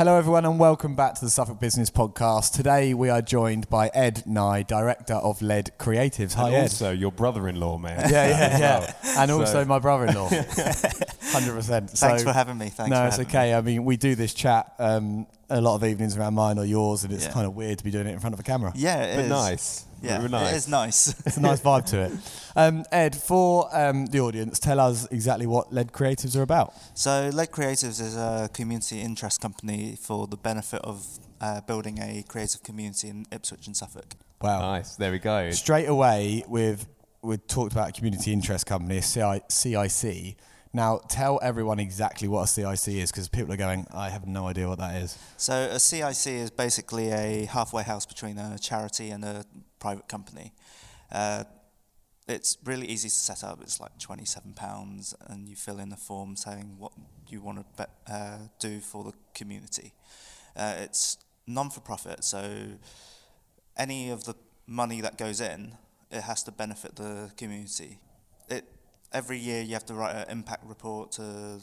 Hello, everyone, and welcome back to the Suffolk Business Podcast. Today we are joined by Ed Nye, Director of LED Creatives. Hi, and Ed. also your brother-in-law, man. Yeah, yeah, yeah. And So- also my brother-in-law. Hundred percent. Thanks for having me. Thanks no, for it's having okay. I mean, we do this chat um, a lot of evenings around mine or yours, and it's Yeah. kind of weird to be doing it in front of a camera. Yeah, it But is. nice. Yeah, Very nice. it is nice. It's a nice vibe to it. Um, Ed, for um, the audience, tell us exactly what LED Creatives are about. so, Led Creatives is a community interest company for the benefit of uh, building a creative community in Ipswich and Suffolk. Wow. Nice. There we go. Straight away, we've we talked about a community interest company, CIC. Now, tell everyone exactly what a CIC is, because people are going, I have no idea what that is. So, a CIC is basically a halfway house between a charity and a private company. Uh, it's really easy to set up. It's like £27, and you fill in a form saying what you want to be- uh, do for the community. Uh, it's non for profit, so any of the money that goes in, it has to benefit the community. It every year you have to write an impact report to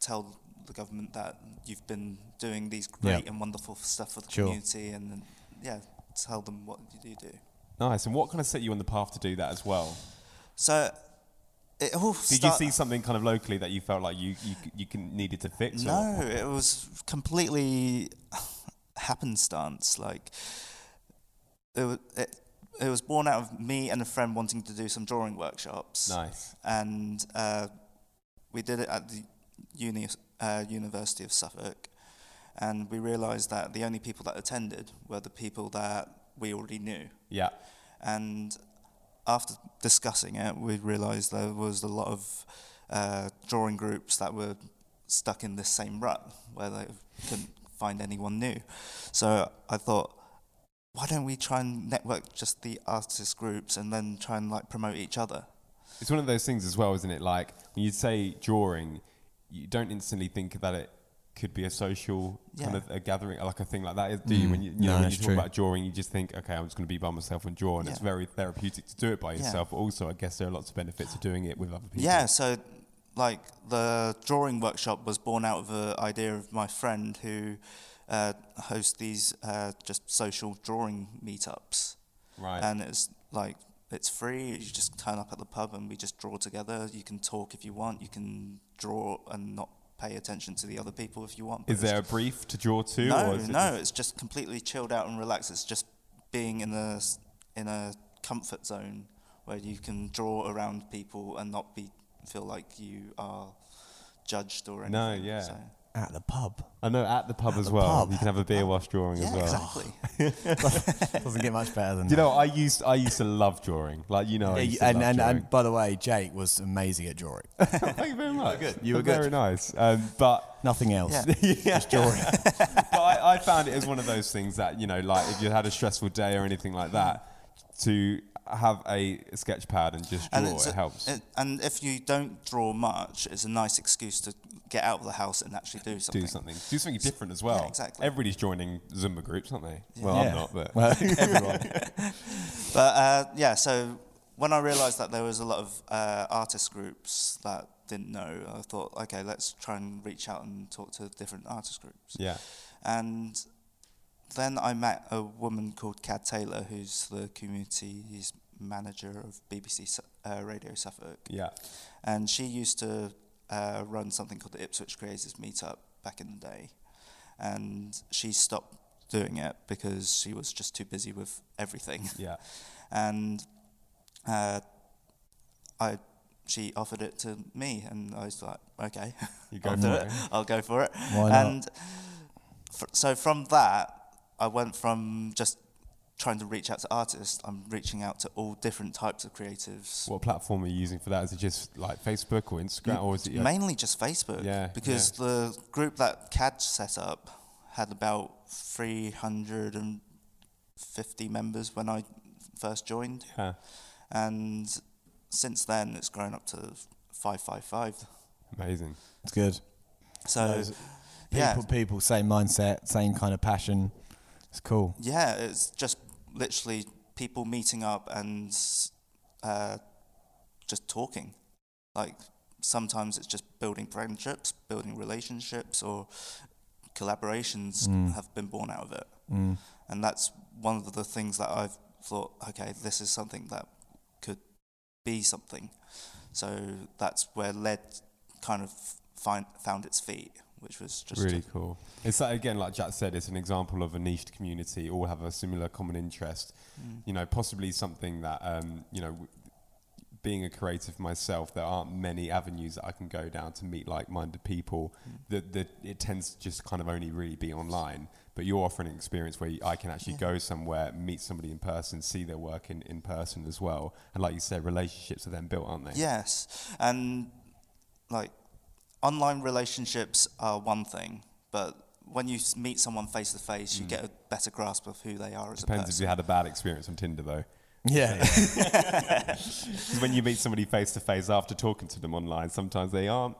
tell the government that you've been doing these great Yeah. and wonderful stuff for the Sure. community, and yeah, tell them what you do. Nice. And what kind of set you on the path to do that as well? So it all Did you see something kind of locally that you felt like you you, you can, needed to fix? or- No, it was completely happenstance. Like it was, it, it was born out of me and a friend wanting to do some drawing workshops, Nice. and uh, we did it at the uni, uh, University of Suffolk, and we realised that the only people that attended were the people that we already knew, Yeah. and after discussing it, we realised there was a lot of uh, drawing groups that were stuck in this same rut where they couldn't find anyone new. So I thought, why don't we try and network just the artist groups and then try and like promote each other? It's one of those things as well, isn't it? Like when you say drawing, you don't instantly think that it could be a social kind of a gathering, like a thing like that. Do you? Mm. When you, you No, know, when you talk true. about drawing, you just think, okay, I'm just going to be by myself and draw, and it's very therapeutic to do it by Yeah. yourself. But also, I guess there are lots of benefits to doing it with other people. Yeah, so like the drawing workshop was born out of the idea of my friend who uh, hosts these uh, just social drawing meetups. Right. and it's like it's free. You just turn up at the pub and we just draw together. You can talk if you want. You can draw and not pay attention to the other people if you want. Is there a brief to draw to? no, or is it no. just- It's just completely chilled out and relaxed. It's just being in a in a comfort zone where you can draw around people and not be feel like you are judged or anything. No, yeah. So, At the pub. I know at the pub as the well. pub. You can have a beer whilst drawing as yeah, well. exactly. Doesn't get much better than you that. know, I used I used to love drawing. Like you know, I Yeah, used you- to and, and, drawing. and by the way, Jake was amazing at drawing. Thank you very much. good. You were Very nice. Um, but Nothing else. Yeah. Just drawing. but I, I found it as one of those things that you know, like if you had a stressful day or anything like that, to have a sketch pad and just draw, it's it a- helps. it- and if you don't draw much, it's a nice excuse to get out of the house and actually do something. do something, do something different as well. exactly. Everybody's joining Zumba groups, aren't they? Well, Yeah. I'm not, but Well, everyone. But uh, yeah, so when I realised that there was a lot of uh, artist groups that didn't know, I thought, okay, let's try and reach out and talk to different artist groups. yeah, And then I met a woman called Cad Taylor, who's the community manager of BBC uh, Radio Suffolk. yeah, and she used to uh, run something called the Ipswich Creators Meetup back in the day, and she stopped doing it because she was just too busy with everything, yeah. and uh, I she offered it to me, and I was like, okay, You go I'll do it. it, I'll go for it, Why not? and fr- so from that, I went from just trying to reach out to artists, I'm reaching out to all different types of creatives. What platform are you using for that? Is it just like Facebook or Instagram, or is it? Mainly just Facebook. Yeah, Because the group that CAD set up had about 350 members when I first joined. yeah. And since then, it's grown up to 555. Amazing. It's good. So, Those yeah. People, people, same mindset, same kind of passion. It's cool. yeah, it's just literally people meeting up and uh, just talking. Like, sometimes it's just building friendships, building relationships, or collaborations Mm. have been born out of it, and that's one of the things that I've thought. Okay, this is something that could be something. So that's where LED kind of find, found its feet, which was just really cool. It's like, again, like Jack said, it's an example of a niched community, all have a similar common interest. Mm. You know, possibly something that um, you know. w- Being a creative myself, there aren't many avenues that I can go down to meet like-minded people. That that it tends to just kind of only really be online. But you're offering an experience where I can actually Yeah. go somewhere, meet somebody in person, see their work in, in person as well. And like you said, relationships are then built, aren't they? Yes, and like online relationships are one thing, but when you meet someone face to face, you get a better grasp of who they are as Mm. Depends a if you had a bad experience on Tinder, though. Yeah. 'Cause when you meet somebody face to face after talking to them online, sometimes they aren't.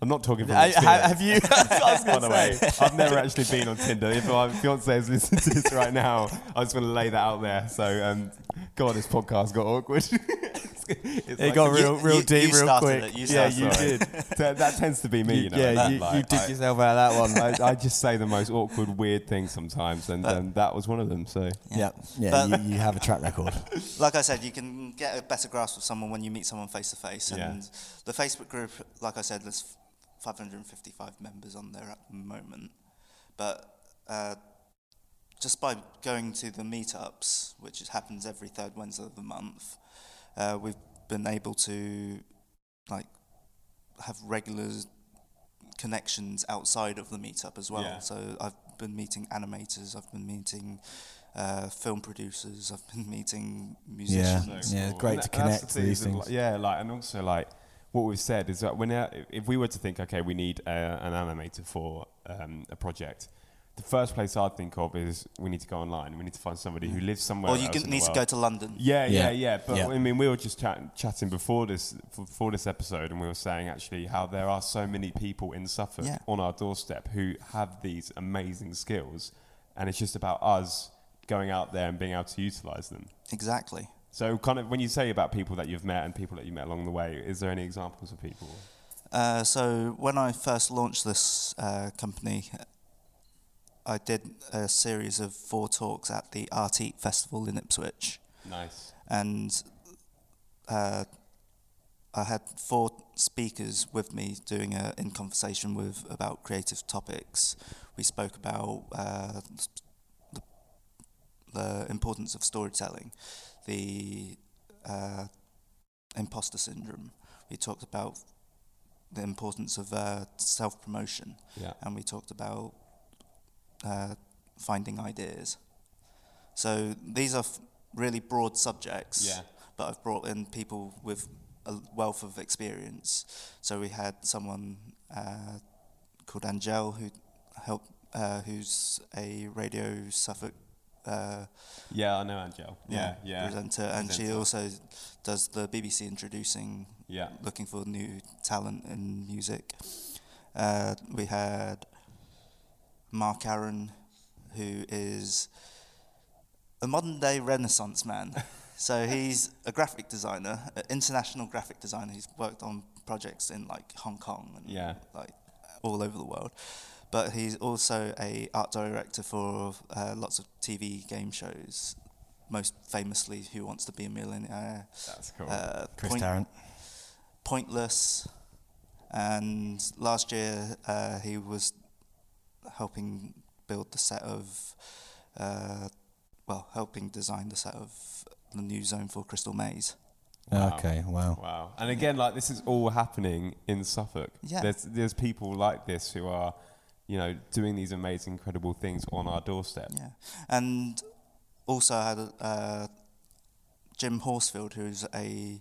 I'm not talking from I- have you? I was By the way. I've never actually been on Tinder. If my fiance is listening to this right now, I just want to lay that out there. So, um, God, this podcast got awkward. It's It got a- real, real you- deep, you real quick. it, you yeah, you did. that, that tends to be me, you know. yeah, you, like, you dig I- yourself out of that one. I, I just say the most awkward, weird things sometimes, and But- um, that was one of them. So, yeah, yeah, But- you, you have a track record. like I said, you can get a better grasp of someone when you meet someone face to face. Yeah. And the Facebook group, like I said, there's 555 members on there at the moment. But uh, just by going to the meetups, which happens every third Wednesday of the month, uh, we've been able to like have regular connections outside of the meetup as well. Yeah. So I've been meeting animators, I've been meeting uh, film producers, I've been meeting Yeah, musicians. yeah, cool. great And to tha- connect the these things. like- yeah, like, and also like what we've said is that when uh, if we were to think, okay, we need uh, an animator for um, a project, the first place I'd think of is we need to go online. We need to find somebody who lives somewhere. Or you else can, in the need to go to London. Yeah, yeah, Yeah. yeah. But Yeah. I mean, we were just chat- chatting before this before this episode, and we were saying actually how there are so many people in Suffolk Yeah. on our doorstep who have these amazing skills, and it's just about us going out there and being able to utilize them. Exactly. So, kind of, when you say about people that you've met and people that you met along the way, is there any examples of people? Uh, so when I first launched this uh, company, I did a series of four talks at the Art Eat Festival in Ipswich, Nice. and uh, I had four speakers with me doing a in conversation with about creative topics. We spoke about uh, the, the importance of storytelling, the uh, imposter syndrome. We talked about the importance of uh, self promotion, Yeah. and we talked about uh, finding ideas. So these are f- really broad subjects Yeah. but I've brought in people with a wealth of experience. So we had someone uh, called Angel who helped, uh, who's a Radio Suffolk uh, Yeah, I know Angel. Yeah, yeah. presenter, and she also does the BBC introducing, Yeah. looking for new talent in music. Uh, we had Mark Aaron, who is a modern day Renaissance man. so he's a graphic designer, an international graphic designer. He's worked on projects in like Hong Kong and Yeah. like all over the world. But he's also a art director for uh, lots of TV game shows. Most famously, Who Wants to Be a Millionaire? That's cool. Uh, Chris Point- Tarrant. Pointless. And last year, uh, he was helping build the set of, uh, well, helping design the set of the new zone for Crystal Maze. Wow. Okay, wow. Wow. And again, like this is all happening in Suffolk. Yeah. There's there's people like this who are, you know, doing these amazing, incredible things on our doorstep. Yeah, and also I had uh, Jim Horsfield, who's a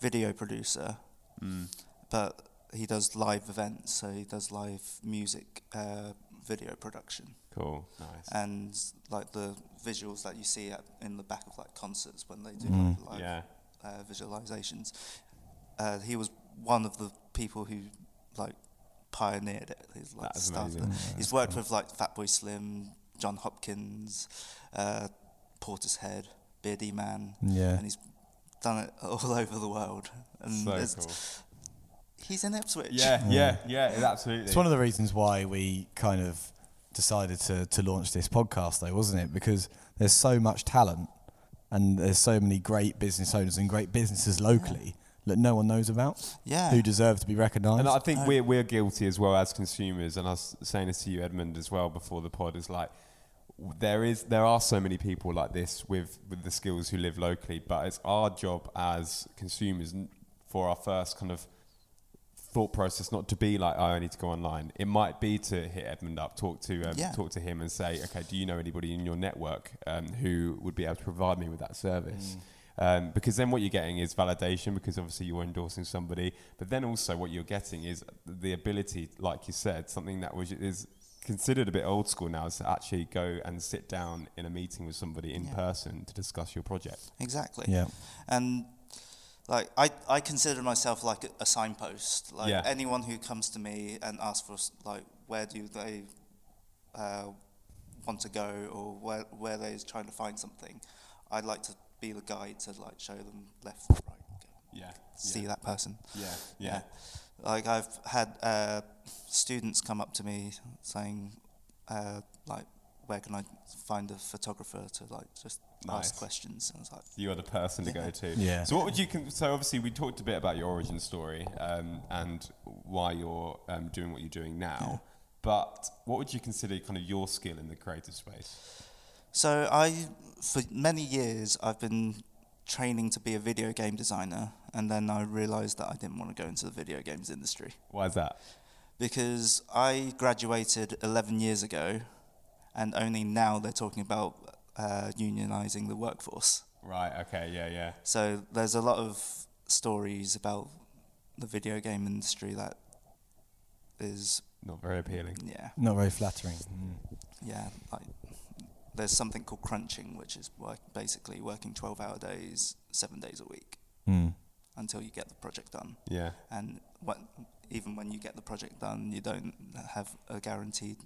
video producer, Mm. but he does live events, so he does live music uh, video production, Cool. Nice. and like the visuals that you see at, in the back of like concerts when they do Mm. like, live yeah. uh, visualizations. Uh, he was one of the people who like pioneered it. He's like That is started amazing. He's worked with like Fatboy Slim, Jon Hopkins, uh, Portishead, Beardyman, Yeah. and he's done it all over the world. And So it's- cool. He's in Ipswich. Yeah, yeah, yeah, it- absolutely. It's one of the reasons why we kind of decided to, to launch this podcast, though, wasn't it? Because there's so much talent and there's so many great business owners and great businesses locally that no one knows about Yeah. who deserve to be recognised. And I think oh. we're we're guilty as well as consumers. And I was saying this to you, Edmund, as well before the pod. Is like there is there are so many people like this with with the skills who live locally, but it's our job as consumers for our first kind of thought process not to be like oh, I need to go online. It might be to hit Edmund up, talk to um, Yeah. talk to him, and say, okay, do you know anybody in your network um, who would be able to provide me with that service? Um, because then what you're getting is validation because obviously you're endorsing somebody, but then also what you're getting is the ability, like you said, something that was is considered a bit old school now, is to actually go and sit down in a meeting with somebody in Yeah. person to discuss your project. Exactly. yeah. And like I, I consider myself like a, a signpost. Like Yeah. anyone who comes to me and asks for like where do they uh, want to go or where where they're trying to find something, I'd like to be the guide to like show them left, right, go, Yeah. see that person. Yeah. Yeah. Like I've had uh, students come up to me saying, uh, like, where can I find a photographer to like just Nice. ask questions? And I was like, You are the person to go to. Yeah. So what would you? Con- so obviously we talked a bit about your origin story um, and why you're um, doing what you're doing now. But what would you consider kind of your skill in the creative space? So I, for many years, I've been training to be a video game designer, and then I realised that I didn't want to go into the video games industry Why is that? because I graduated 11 years ago, and only now they're talking about uh, unionising the workforce. Right. Okay. Yeah. Yeah. So there's a lot of stories about the video game industry that is, Not very appealing. yeah, Not very flattering. Mm. yeah, like there's something called crunching, which is work, basically working 12-hour days, seven days a week Mm. until you get the project done. Yeah. And what, even when you get the project done, you don't have a guaranteed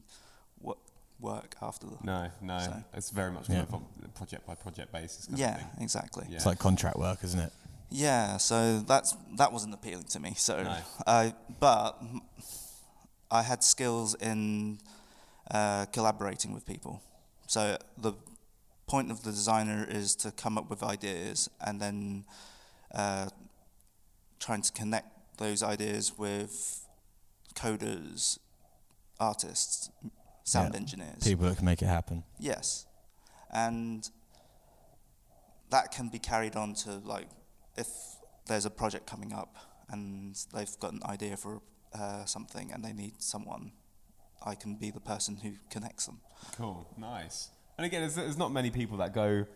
wo- work after. The, No. No. So- It's very much Yeah. kind of a project by project basis. Kind yeah, Of thing. exactly. Yeah. It's like contract work, isn't it? Yeah, so that's that wasn't appealing to me. So, No. I but m- I had skills in uh, collaborating with people. So the point of the designer is to come up with ideas and then uh, trying to connect those ideas with coders, artists, sound Yeah. engineers. People that can make it happen. Yes, and that can be carried on to like if there's a project coming up and they've got an idea for uh, something and they need someone, I can be the person who connects them. Cool, nice. And again, there's, there's not many people that go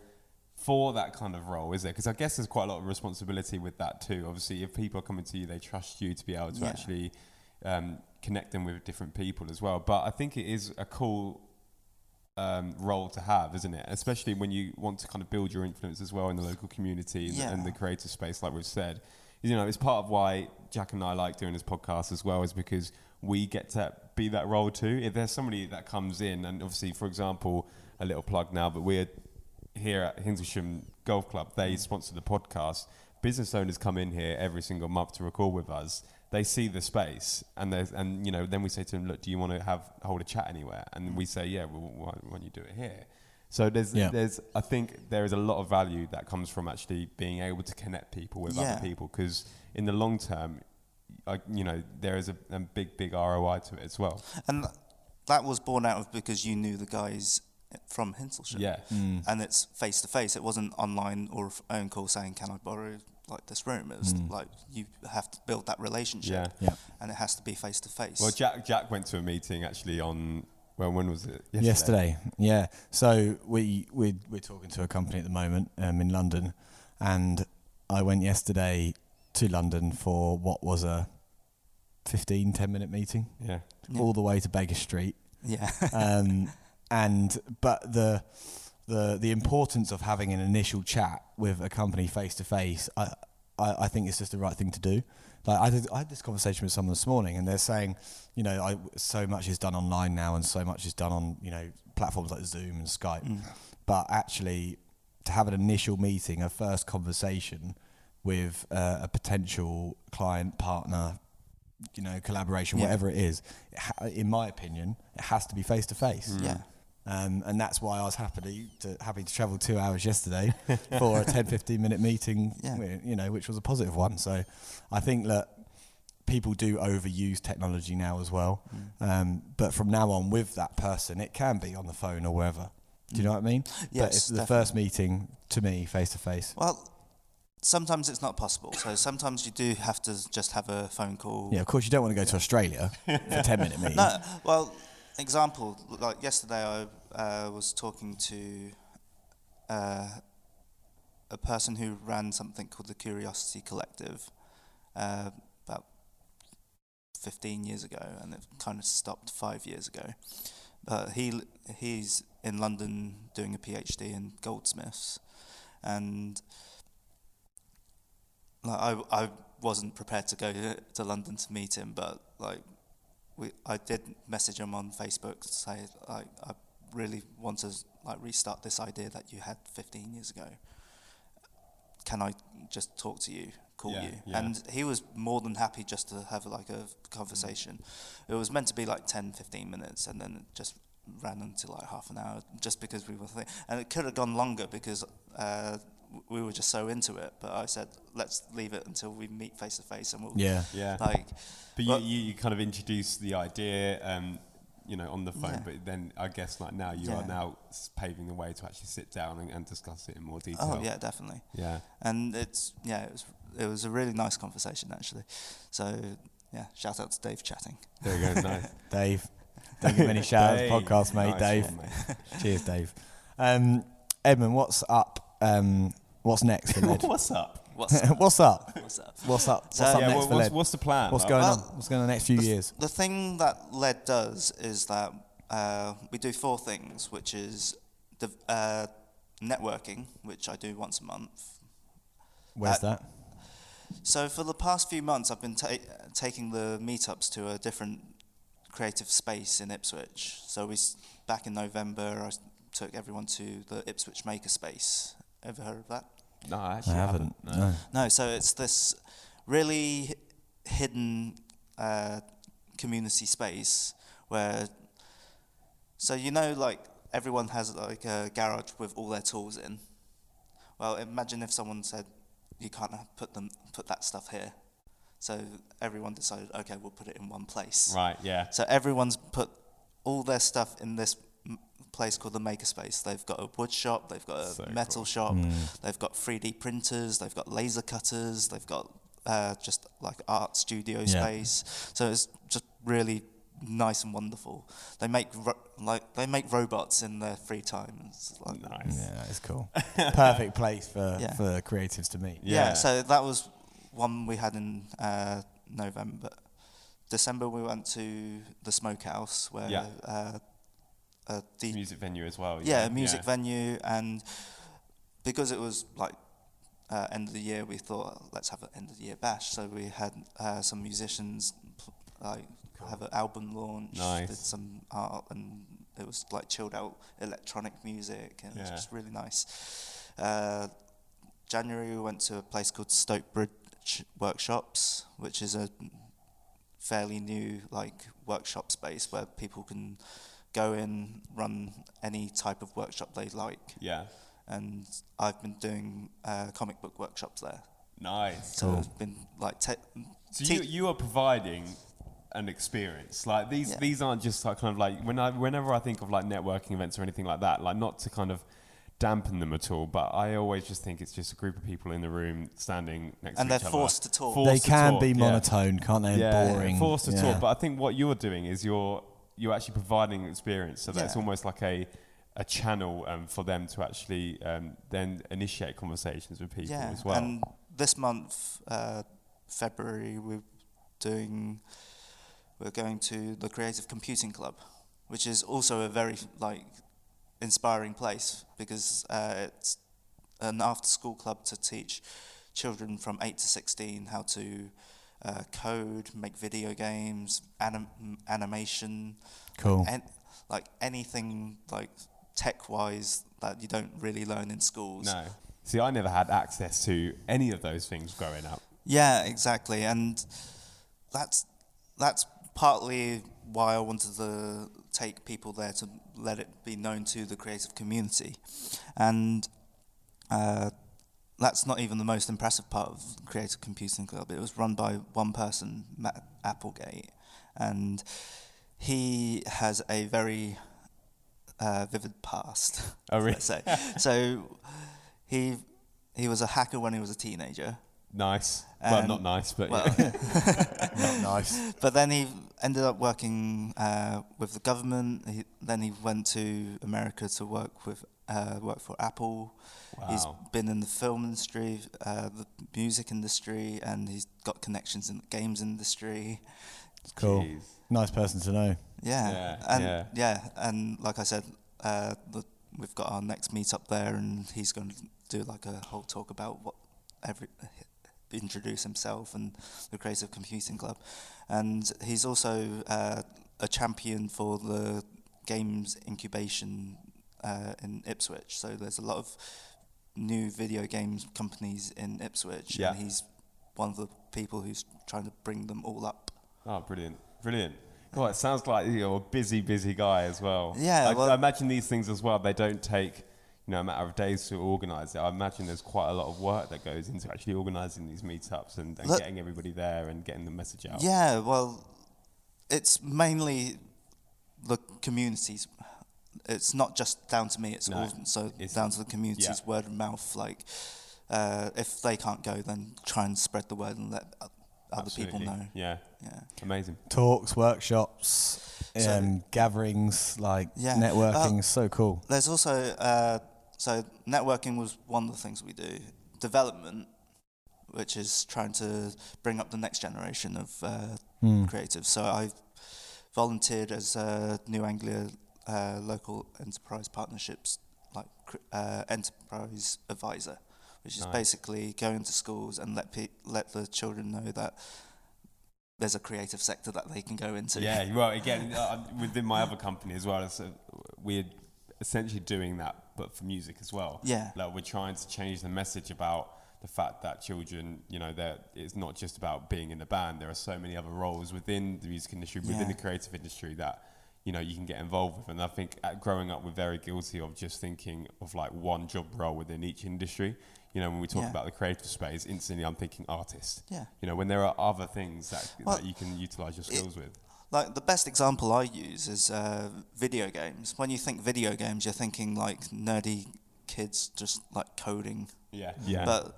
for that kind of role, is there? Because I guess there's quite a lot of responsibility with that too. Obviously, if people are coming to you, they trust you to be able to Yeah. actually um, connect them with different people as well. But I think it is a cool um, role to have, isn't it? Especially when you want to kind of build your influence as well in the local community and, and the creative space, like we've said. You know, it's part of why Jack and I like doing this podcast as well, is because we get to be that role too. If there's somebody that comes in, and obviously, for example, a little plug now, but we're here at Hintlesham Golf Club, they sponsor the podcast. Business owners come in here every single month to record with us. They see the space, and there's, and you know, then we say to them, "Look, do you want to have hold a chat anywhere?" And we say, "Yeah, well, why, why don't you do it here?" So there's, Yeah. there's, I think there is a lot of value that comes from actually being able to connect people with Yeah. other people, because in the long term, I, you know, there is a, a big, big ROI to it as well. And that was born out of because you knew the guys from Hintlesham. Yeah, Mm. And it's face to face. It wasn't online or a phone call saying, "Can I borrow like this room?" It was Mm. like you have to build that relationship, yeah. Yeah. and it has to be face to face. Well, Jack, Jack went to a meeting actually on. Well, when was it? Yesterday. yeah. So we we we're talking to a company at the moment um, in London, and I went yesterday to London for what was a 15, 10 minute meeting, Yeah. Yeah. all the way to Baker Street. yeah, Um, and but the the the importance of having an initial chat with a company face to face, I I think it's just the right thing to do. Like I, did, I had this conversation with someone this morning, and they're saying, you know, I, so much is done online now, and so much is done on you know platforms like Zoom and Skype. Mm. But actually, to have an initial meeting, a first conversation with uh, a potential client, partner, you know, collaboration, Yeah. whatever it is, it ha- in my opinion, it has to be face to face. Yeah. Um, and that's why I was happy to happy to travel two hours yesterday for a 10, 15 minute meeting, Yeah. you know, which was a positive one. So I think that people do overuse technology now as well. Mm. Um, but from now on, with that person, it can be on the phone or wherever. Do you know what I mean? Yes, but it's the definitely. first meeting to me, face to face. Well, sometimes it's not possible. So sometimes you do have to just have a phone call. Yeah, of course, you don't want to go to Australia for a 10 minute meeting. No, well, example, like yesterday I uh, was talking to uh, a person who ran something called the Curiosity Collective uh, about 15 years ago, and it kind of stopped five years ago. But he he's in London doing a PhD in Goldsmiths, and like I I wasn't prepared to go to, to London to meet him, but like we I did message him on Facebook to say like I really want to like restart this idea that you had 15 years ago. Can I just talk to you, call Yeah, you? yeah. And he was more than happy just to have like a conversation. It was meant to be like 10, 15 minutes, and then it just ran into like half an hour just because we were thinking. and it could have gone longer because uh, we were just so into it. But I said let's leave it until we meet face to face, and we'll Yeah. Yeah. like But you, Well- you, you kind of introduced the idea, um, you know, on the phone. Yeah. But then I guess like now you are now paving the way to actually sit down and, and discuss it in more detail. oh yeah, definitely. Yeah. and it's yeah, it was it was a really nice conversation actually. So yeah, shout out to Dave chatting. There you go. nice. Dave. Don't give any shout outs, podcast mate, Nice Dave. one, mate. Cheers, Dave. Um, Edmund, what's up? Um, what's next for Led? What's up? What's up? what's up? what's up? What's up? What's So- up Yeah, next what- for what's, Led? what's the plan? What's going Well, on? What's going on in the next few the, years? The thing that LED does is that uh, we do four things, which is the uh, networking, which I do once a month. Where's uh, that? So for the past few months, I've been ta- taking the meetups to a different creative space in Ipswich. So we back in November, I took everyone to the Ipswich Makerspace. Ever heard of that? No, I I actually haven't. No. No. No, so it's this really hidden uh, community space where, so you know, like everyone has like a garage with all their tools in. Well, imagine if someone said, "You can't put them, put that stuff here." So everyone decided, okay, we'll put it in one place. Right. Yeah. So everyone's put all their stuff in this m- place called the Makerspace. They've got a wood shop, they've got a So metal cool. shop, Mm. they've got 3D printers, they've got laser cutters, they've got uh, just like art studio Yeah. space. So it's just really nice and wonderful. They make ro- like they make robots in their free time. It's like, Nice. Yeah, it's cool. Perfect place for, Yeah. for creatives to meet. yeah. Yeah. So that was one we had in uh, November. December we went to the Smokehouse where Yeah. uh, a D- Music venue as well. yeah, a music venue, and because it was like uh, end of the year, we thought let's have an end of the year bash. So we had uh, some musicians like have an album launch, Nice. did some art, and it was like chilled out electronic music, and it was just really nice. Uh, January we went to a place called Stoke Bridge Workshops, which is a fairly new like workshop space where people can go in, run any type of workshop they like, Yeah. and I've been doing uh, comic book workshops there. Nice. So Cool. it's been like te- So te- you you are providing an experience. Like these Yeah. these aren't just like kind of like when I whenever I think of like networking events or anything like that, like not to kind of dampen them at all, but I always just think it's just a group of people in the room standing next and to they're each other. forced to talk. Forced They to can talk, be yeah. monotone, can't they? and yeah, boring. forced to Yeah. talk. But I think what you're doing is you're you're actually providing an experience, so that's Yeah. almost like a a channel um, for them to actually um, then initiate conversations with people yeah, as well. and this month, uh, February, we're doing. We're going to the Creative Computing Club, which is also a very like inspiring place because uh, it's an after-school club to teach children from eight to sixteen how to uh, code, make video games, anim- animation, Cool. and like anything like tech-wise that you don't really learn in schools. no, see, I never had access to any of those things growing up. Yeah, exactly, and that's that's partly why I wanted to take people there to let it be known to the creative community, and uh, that's not even the most impressive part of Creative Computing Club. It was run by one person, Matt Applegate, and he has a very uh, vivid past. Oh, really? let's say. so he he was a hacker when he was a teenager. Nice. well, Um, not nice, but Well, yeah. Not nice. but then he ended up working uh, with the government. He, then he went to America to work with uh, work for Apple. He's Wow. been in the film industry, uh, the music industry, and he's got connections in the games industry. Cool. Jeez. Nice person to know. Yeah, Yeah, and yeah. yeah. and like I said, uh, the, we've got our next meet up there, and he's going to do like a whole talk about what every introduce himself and the Creative Computing Club, and he's also uh, a champion for the games incubation uh, in Ipswich. So there's a lot of new video games companies in Ipswich, Yeah. and he's one of the people who's trying to bring them all up. Oh, brilliant, brilliant. God, it sounds like you're a busy, busy guy as well. Yeah, I, well- I imagine these things as well. They don't take, you know, a matter of days to organise it. I imagine there's quite a lot of work that goes into actually organising these meetups and, and Look- getting everybody there and getting the message out. Yeah, well, it's mainly the communities. It's not just down to me. It's No, also it's- down to the communities, yeah. word of mouth. Like, uh, if they can't go, then try and spread the word and let o- other people know. Yeah, Yeah. amazing. Talks, workshops, So- um, gatherings, like Yeah. networking. Uh, so cool. There's also uh, so networking was one of the things we do. Development, which is trying to bring up the next generation of uh, Hmm. creatives. So I volunteered as a New Anglia uh, local enterprise partnerships like uh, enterprise advisor, which is basically going to schools and let pe- let the children know that there's a creative sector that they can go into. Yeah, well, again, uh, within my other company as well, it's, uh, we're essentially doing that, but for music as well. Yeah. Like we're trying to change the message about the fact that children, you know, that it's not just about being in the band. There are so many other roles within the music industry, within Yeah. the creative industry that you know you can get involved with. And I think at growing up, we're very guilty of just thinking of like one job role within each industry. You know, when we talk Yeah. about the creative space, instantly I'm thinking artist. Yeah. You know, when there are other things that, Well, that you can utilize your skills with. Like the best example I use is uh, video games. When you think video games, you're thinking like nerdy kids just like coding. Yeah. Yeah. But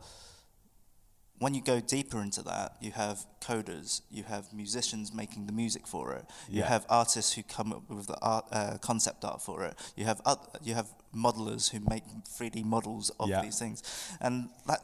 when you go deeper into that, you have coders, you have musicians making the music for it, you Yeah. have artists who come up with the art, uh, concept art for it, you have oth- you have modelers who make 3D models of Yeah. these things, and that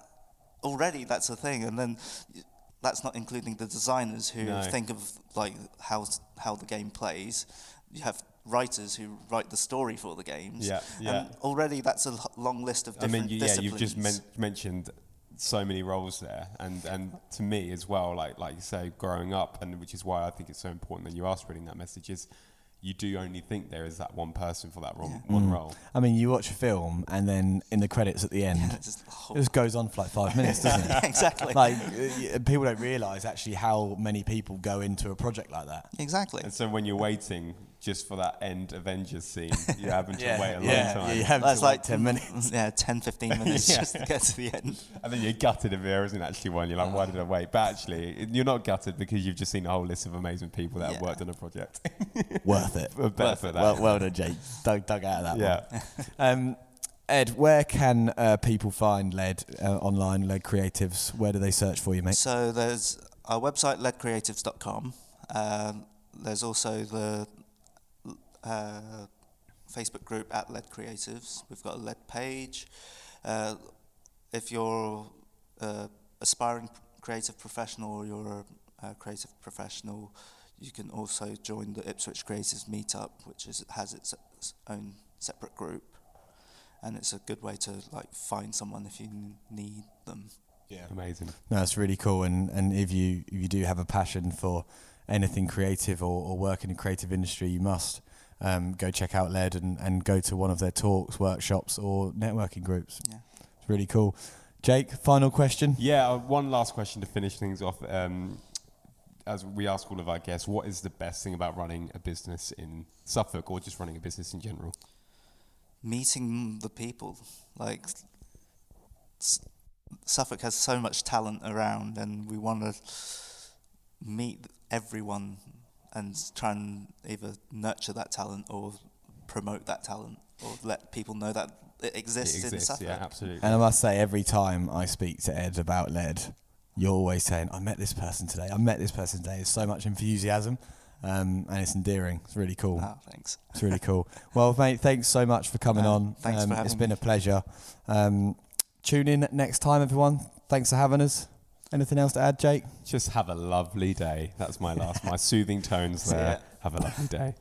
already that's a thing. And then y- that's not including the designers who No. think of like how how the game plays. You have writers who write the story for the games. Yeah, yeah. And already that's a long list of I different mean, you, yeah, you've just men- mentioned so many roles there, and and to me as well, like like you say, growing up, and which is why I think it's so important that you are spreading that message. Is you do only think there is that one person for that one, one role. I mean, you watch a film and then in the credits at the end, Yeah, just the it just goes on for like five minutes, doesn't it? exactly. like uh, people don't realise actually how many people go into a project like that. exactly. And so when you're waiting just for that end Avengers scene, you're having to wait a long yeah, time, you have That's like ten minutes. Yeah, 10, 15 minutes Yeah. just to get to the end. and then you're gutted if there isn't actually one. You're like, why did I wait? But actually, it- you're not gutted because you've just seen a whole list of amazing people that have Yeah. worked on a project. Worth it. Better for that. Well, well done, Jake. Dug, dug out of that yeah. one. Um, Ed, where can uh, people find LED uh, online, LED Creatives? Where do they search for you, mate? So there's our website, ledcreatives.com. Um, there's also the uh, Facebook group at Led Creatives. We've got a Led page. Uh, if you're uh, aspiring creative professional or you're a, a creative professional, you can also join the Ipswich Creatives Meetup, which is, has its, its own separate group. And it's a good way to like find someone if you n- need them. Yeah. Amazing. No, it's really cool. And, and if you if you do have a passion for anything creative or, or work in the creative industry, you must um, go check out LED and, and go to one of their talks, workshops, or networking groups. Yeah. It's really cool. Jake, final question. Yeah, uh, one last question to finish things off. Um, as we ask all of our guests, what is the best thing about running a business in Suffolk or just running a business in general? Meeting the people, like Suffolk has so much talent around, and we want to meet everyone and try and either nurture that talent or promote that talent or let people know that it exists, it in exists, Suffolk. yeah, absolutely. And I must say, every time I speak to Ed about LED, you're always saying, "I met this person today. I met this person today." There's so much enthusiasm, um, and it's endearing. It's really cool. Oh, thanks. It's really cool. Well, mate, thanks so much for coming No, on. thanks um, for It's having been me. a pleasure. Um, tune in next time, everyone. Thanks for having us. Anything else to add, Jake? Just have a lovely day. That's my last, my soothing tones there. Have a lovely day.